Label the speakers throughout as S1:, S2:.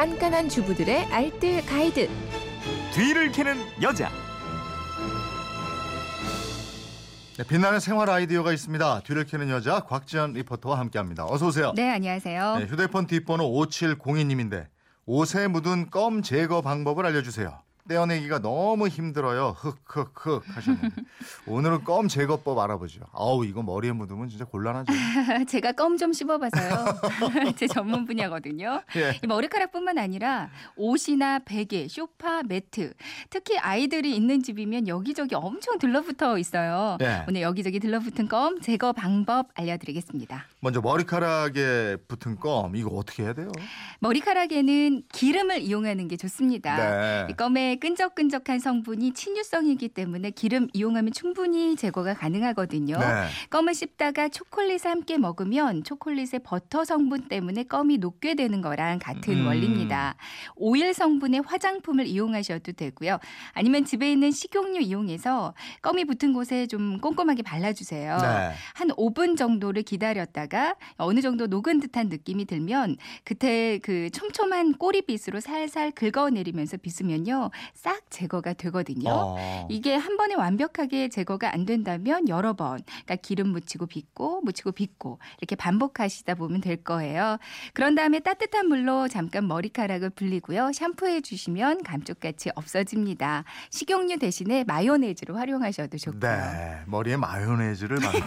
S1: 깐깐한 주부들의 알뜰 가이드.
S2: 뒤를 캐는 여자.
S3: 네, 빛나는 생활 아이디어가 있습니다. 뒤를 캐는 여자 곽지연 리포터와 함께합니다. 어서 오세요.
S4: 네, 안녕하세요.
S3: 네, 휴대폰 뒷번호 5702님인데 옷에 묻은 껌 제거 방법을 알려주세요. 떼어내기가 너무 힘들어요. 흑흑흑 하셨는데 오늘은 껌 제거법 알아보죠. 아우 이거 머리에 묻으면 진짜 곤란하죠.
S4: 제가 껌 좀 씹어봐서요. 제 전문 분야거든요.
S3: 예.
S4: 이 머리카락뿐만 아니라 옷이나 베개, 쇼파, 매트, 특히 아이들이 있는 집이면 여기저기 엄청 들러붙어 있어요.
S3: 예.
S4: 오늘 여기저기 들러붙은 껌 제거 방법 알려드리겠습니다.
S3: 먼저 머리카락에 붙은 껌 이거 어떻게 해야 돼요?
S4: 머리카락에는 기름을 이용하는 게 좋습니다.
S3: 네.
S4: 이 껌의 끈적끈적한 성분이 친유성이기 때문에 기름 이용하면 충분히 제거가 가능하거든요.
S3: 네.
S4: 껌을 씹다가 초콜릿을 함께 먹으면 초콜릿의 버터 성분 때문에 껌이 녹게 되는 거랑 같은
S3: 음.
S4: 원리입니다. 오일 성분의 화장품을 이용하셔도 되고요. 아니면 집에 있는 식용유 이용해서 껌이 붙은 곳에 좀 꼼꼼하게 발라주세요.
S3: 네.
S4: 한 5분 정도를 기다렸다가 어느 정도 녹은 듯한 느낌이 들면 그때 그 촘촘한 꼬리빗으로 살살 긁어내리면서 빗으면요 싹 제거가 되거든요.
S3: 어.
S4: 이게 한 번에 완벽하게 제거가 안 된다면 여러 번, 그러니까 기름 묻히고 빗고, 묻히고 빗고, 이렇게 반복하시다 보면 될 거예요. 그런 다음에 따뜻한 물로 잠깐 머리카락을 불리고요. 샴푸해 주시면 감쪽같이 없어집니다. 식용유 대신에 마요네즈로 활용하셔도 좋고요.
S3: 네. 머리에 마요네즈를 바른다.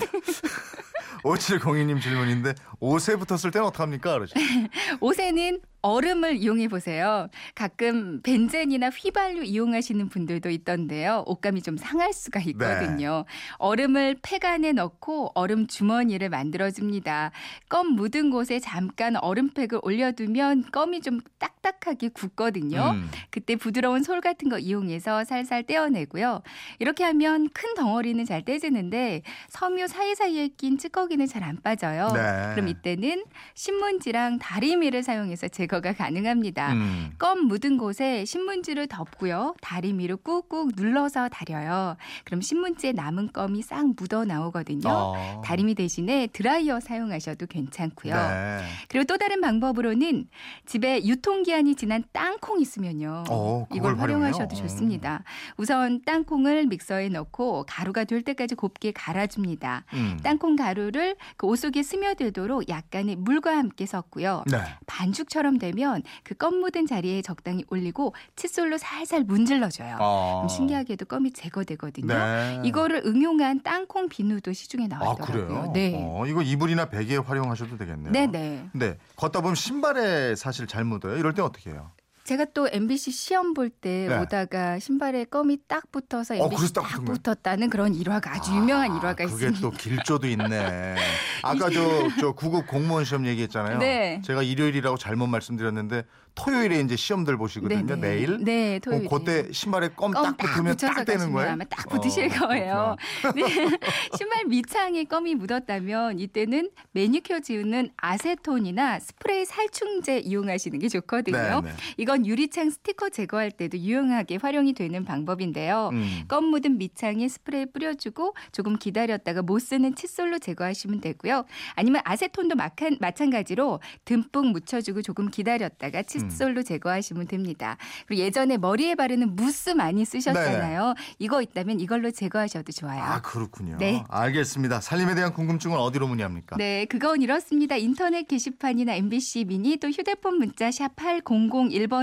S3: 5702님 질문인데 옷에 붙었을 때는 어떡합니까? 그러죠.
S4: 옷에는 얼음을 이용해 보세요. 가끔 벤젠이나 휘발유 이용하시는 분들도 있던데요. 옷감이 좀 상할 수가 있거든요. 얼음을 팩 안에 넣고 얼음 주머니를 만들어줍니다. 껌 묻은 곳에 잠깐 얼음팩을 올려두면 껌이 좀 딱딱하게 굳거든요.
S3: 음.
S4: 그때 부드러운 솔 같은 거 이용해서 살살 떼어내고요. 이렇게 하면 큰 덩어리는 잘 떼지는데 섬유 사이사이에 낀 찌꺼기는 잘 안 빠져요.
S3: 네.
S4: 그럼 이때는 신문지랑 다리미를 사용해서 제거 가 가능합니다.
S3: 음.
S4: 껌 묻은 곳에 신문지를 덮고요. 다리미로 꾹꾹 눌러서 다려요. 그럼 신문지에 남은 껌이 싹 묻어 나오거든요.
S3: 어.
S4: 다리미 대신에 드라이어 사용하셔도 괜찮고요.
S3: 네.
S4: 그리고 또 다른 방법으로는 집에 유통기한이 지난 땅콩 있으면요.
S3: 어,
S4: 이걸 활용하셔도
S3: 활용해요?
S4: 좋습니다. 우선 땅콩을 믹서에 넣고 가루가 될 때까지 곱게 갈아줍니다.
S3: 음.
S4: 땅콩 가루를 그 옷 속에 스며들도록 약간의 물과 함께 섞고요.
S3: 네.
S4: 반죽처럼 되면 그 껌 묻은 자리에 적당히 올리고 칫솔로 살살 문질러줘요.
S3: 어.
S4: 그럼 신기하게도 껌이 제거되거든요.
S3: 네.
S4: 이거를 응용한 땅콩 비누도 시중에
S3: 아
S4: 나왔더라고요.
S3: 그래요?
S4: 네.
S3: 어, 이거 이불이나 베개에 활용하셔도 되겠네요.
S4: 네네.
S3: 네. 걷다 보면 신발에 사실 잘 묻어요. 이럴 땐 어떻게 해요?
S4: 제가 또 MBC 시험 볼때
S3: 네.
S4: 오다가 신발에 껌이 딱 붙어서
S3: 어,
S4: MBC
S3: 그래서 딱
S4: 딱? 붙었다는 그런 일화가 아주 유명한 일화가
S3: 그게
S4: 있습니다.
S3: 또 길조도 있네. 아까 저, 저 구급 공무원 시험 얘기했잖아요.
S4: 네.
S3: 제가 일요일이라고 잘못 말씀드렸는데 토요일에 이제 시험들 보시거든요.
S4: 네네.
S3: 내일.
S4: 네, 토요일에.
S3: 그럼 그때 신발에
S4: 껌딱껌
S3: 붙으면 딱 되는 거예요?
S4: 아마 딱 붙으실
S3: 어,
S4: 거예요. 네. 신발 밑창에 껌이 묻었다면 이때는 매니큐어 지우는 아세톤이나 스프레이 살충제 이용하시는 게 좋거든요.
S3: 네, 네.
S4: 이건 유리창 스티커 제거할 때도 유용하게 활용이 되는 방법인데요.
S3: 음.
S4: 껌 묻은 밑창에 스프레이 뿌려주고 조금 기다렸다가 못 쓰는 칫솔로 제거하시면 되고요. 아니면 아세톤도 마찬- 마찬가지로 듬뿍 묻혀주고 조금 기다렸다가 칫솔로 제거하시면 됩니다. 그리고 예전에 머리에 바르는 무스 많이 쓰셨잖아요. 이거 있다면 이걸로 제거하셔도 좋아요.
S3: 아 그렇군요.
S4: 네.
S3: 알겠습니다. 살림에 대한 궁금증은 어디로 문의합니까?
S4: 네, 그건 이렇습니다. 인터넷 게시판이나 MBC 미니 또 휴대폰 문자 샵 8001번